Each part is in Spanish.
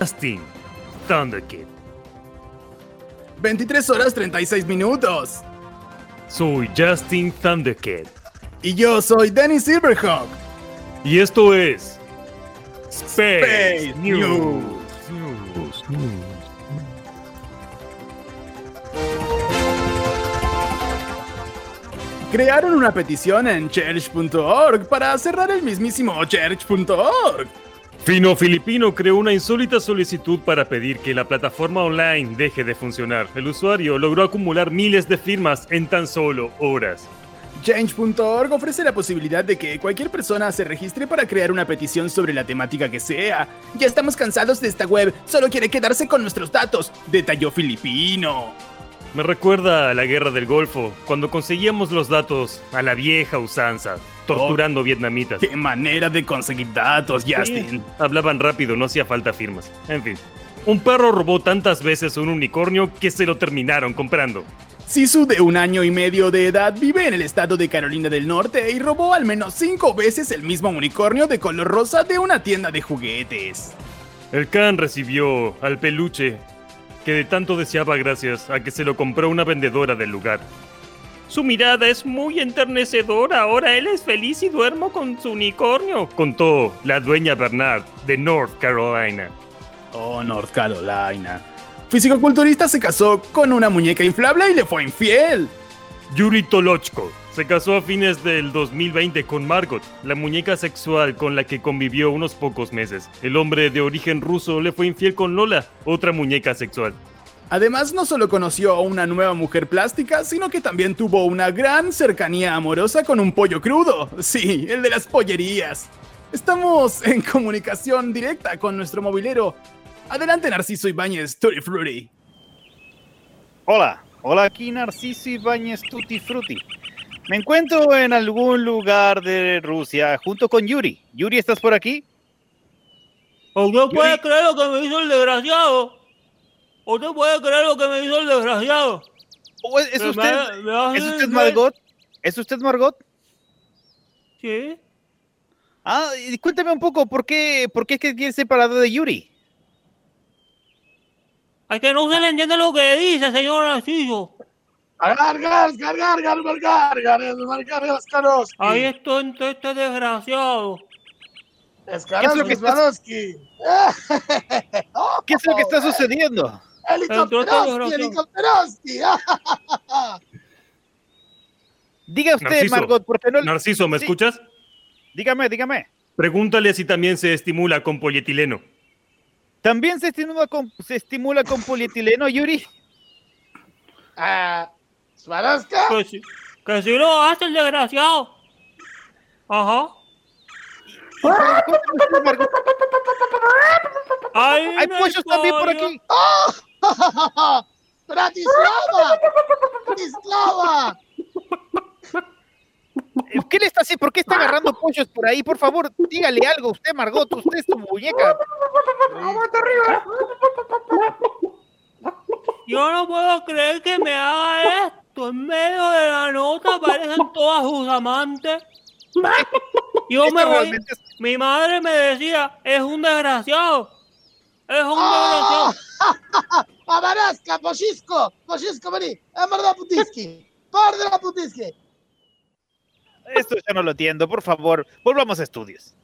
Justin Thunderkid. 23 horas 36 minutos. Soy Justin Thunderkid. Y yo soy Danny Silverhawk. Y esto es Space, Space News. News. News. Crearon una petición en church.org para cerrar el mismísimo church.org. Fino Filipino creó una insólita solicitud para pedir que la plataforma online deje de funcionar. El usuario logró acumular miles de firmas en tan solo horas. Change.org ofrece la posibilidad de que cualquier persona se registre para crear una petición sobre la temática que sea. Ya estamos cansados de esta web, solo quiere quedarse con nuestros datos, detalló Filipino. Me recuerda a la guerra del Golfo, cuando conseguíamos los datos a la vieja usanza, torturando vietnamitas. ¡Qué manera de conseguir datos, Sí, Justin! hablaban rápido, no hacía falta firmas. En fin. Un perro robó tantas veces un unicornio que se lo terminaron comprando. Sisu, de un año y medio de edad, vive en el estado de Carolina del Norte y robó al menos cinco veces el mismo unicornio de color rosa de una tienda de juguetes. El Khan recibió al peluche que de tanto deseaba gracias a que se lo compró una vendedora del lugar. Su mirada es muy enternecedora. Ahora él es feliz y duermo con su unicornio, contó la dueña Bernard de North Carolina. Oh, North Carolina. Fisicoculturista se casó con una muñeca inflable y le fue infiel. Yuri Tolochko se casó a fines del 2020 con Margot, la muñeca sexual con la que convivió unos pocos meses. El hombre de origen ruso le fue infiel con Lola, otra muñeca sexual. Además, no solo conoció a una nueva mujer plástica, sino que también tuvo una gran cercanía amorosa con un pollo crudo. Sí, el de las pollerías. Estamos en comunicación directa con nuestro mobilero. Adelante, Narciso Ibáñez, Tutti Frutti. Hola, hola aquí Narciso Ibáñez Tutti Frutti. Me encuentro en algún lugar de Rusia junto con Yuri. Yuri, ¿estás por aquí? ¿Usted puede Yuri. creer lo que me hizo el desgraciado? ¿Usted puede creer lo que me hizo el desgraciado? ¿O es, usted? me hace- ¿Es usted me- Margot? ¿Es usted Margot? Sí. Ah, y cuéntame un poco, ¿por qué, por qué es que quieres separado de Yuri? Es que no se le entiende lo que dice, señor Narciso. Gargar, gargar, gargar. Ahí está entre este desgraciado. ¿Qué es lo que está- Skarovski. ¿Qué es lo que está sucediendo? Helicópteroski, helicópteroski. Diga usted, Narciso. Margot, porque no... Narciso, ¿me Sí. escuchas? Dígame, dígame. Pregúntale si también se estimula con polietileno. ¿También se estimula con, se estimula con polietileno, Yuri? Ah, Swarovska. Que si, que si lo hace el desgraciado. Ajá. Hay me pollos también por aquí. Bratislava. Bratislava. ¿Qué le está haciendo? ¿Por qué está agarrando pollos por ahí? Por favor, dígale algo usted, Margot. Usted es su muñeca. Yo no puedo creer que me haga esto. En medio de la nota aparecen todas sus amantes. Yo Esto me voy. es- Mi madre me decía, es un desgraciado. Es un desgraciado. Abaraska, Poshisko. Poshisko, vení. Amorda Putiski. Pardra Putiski. Esto ya no lo entiendo. Por favor, volvamos a estudios.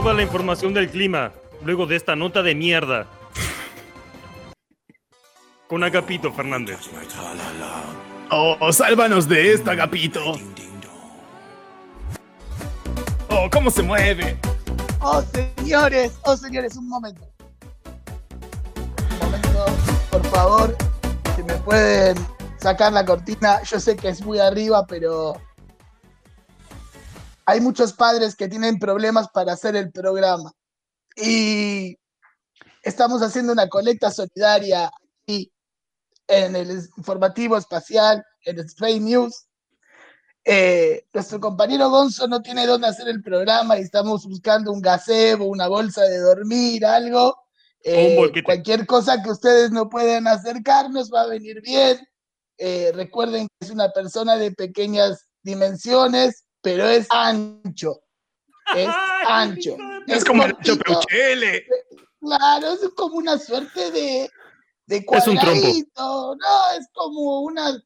Toda la información del clima, luego de esta nota de mierda. Con Agapito Fernández. Oh, sálvanos de esta, Agapito. Oh, cómo se mueve. Oh, señores, oh, señores, un momento. Un momento, por favor, si me pueden sacar la cortina. Yo sé que es muy arriba, pero hay muchos padres que tienen problemas para hacer el programa. Y estamos haciendo una colecta solidaria aquí en el informativo espacial, en Space News. Eh, nuestro compañero Gonzo no tiene dónde hacer el programa y estamos buscando un gazebo, una bolsa de dormir, algo. Eh, un cualquier cosa que ustedes no puedan acercarnos va a venir bien. Eh, recuerden que es una persona de pequeñas dimensiones, pero es ancho. Es ancho. Es como el cortito. Chopreuchele. Claro, es como una suerte de, de Es un trompo. no, es como una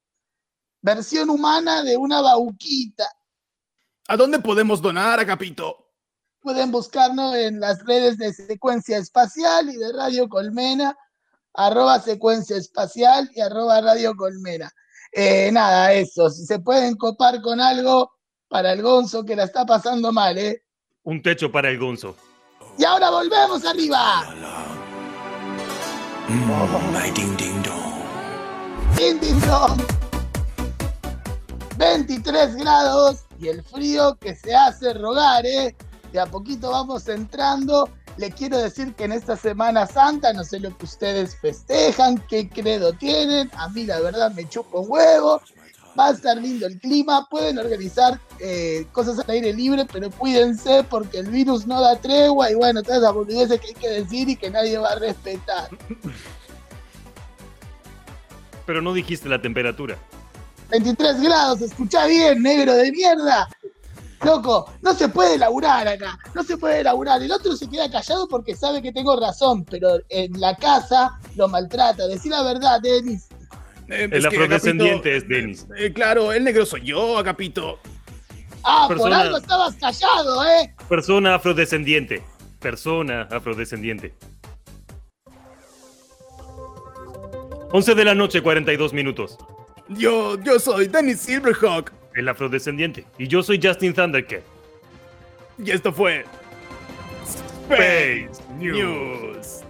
versión humana de una bauquita. ¿A dónde podemos donar, Agapito? Pueden buscarnos en las redes de Secuencia Espacial y de Radio Colmena, arroba Secuencia Espacial y arroba Radio Colmena. Eh, nada, eso, si se pueden copar con algo para el Gonzo que la está pasando mal, ¿eh? Un techo para el gonzo. Y ahora volvemos arriba. ding ding dong. Din, din, dong. 23 grados y el frío que se hace rogar, ¿eh? De a poquito vamos entrando. Le quiero decir que en esta Semana Santa, no sé lo que ustedes festejan, qué credo tienen. A mí la verdad me chupo un huevo. Va a estar lindo el clima. Pueden organizar eh, cosas al aire libre, pero cuídense porque el virus no da tregua y bueno, todas las boludeces que hay que decir y que nadie va a respetar. Pero no dijiste la temperatura. 23 grados, escucha bien, negro de mierda. Loco, no se puede laburar acá, no se puede laburar. El otro se queda callado porque sabe que tengo razón, pero en la casa lo maltrata. Decí la verdad, Denis. Eh, El es que, afrodescendiente Agapito, es Denis. eh, claro, el negro soy yo, Agapito. Ah, por Persona- algo estabas callado, ¿eh? Persona afrodescendiente. Persona afrodescendiente. 11 de la noche, 42 minutos. Yo, yo soy Dennis Silverhawk. El afrodescendiente. Y yo soy Justin Thundercat. Y esto fue Space News.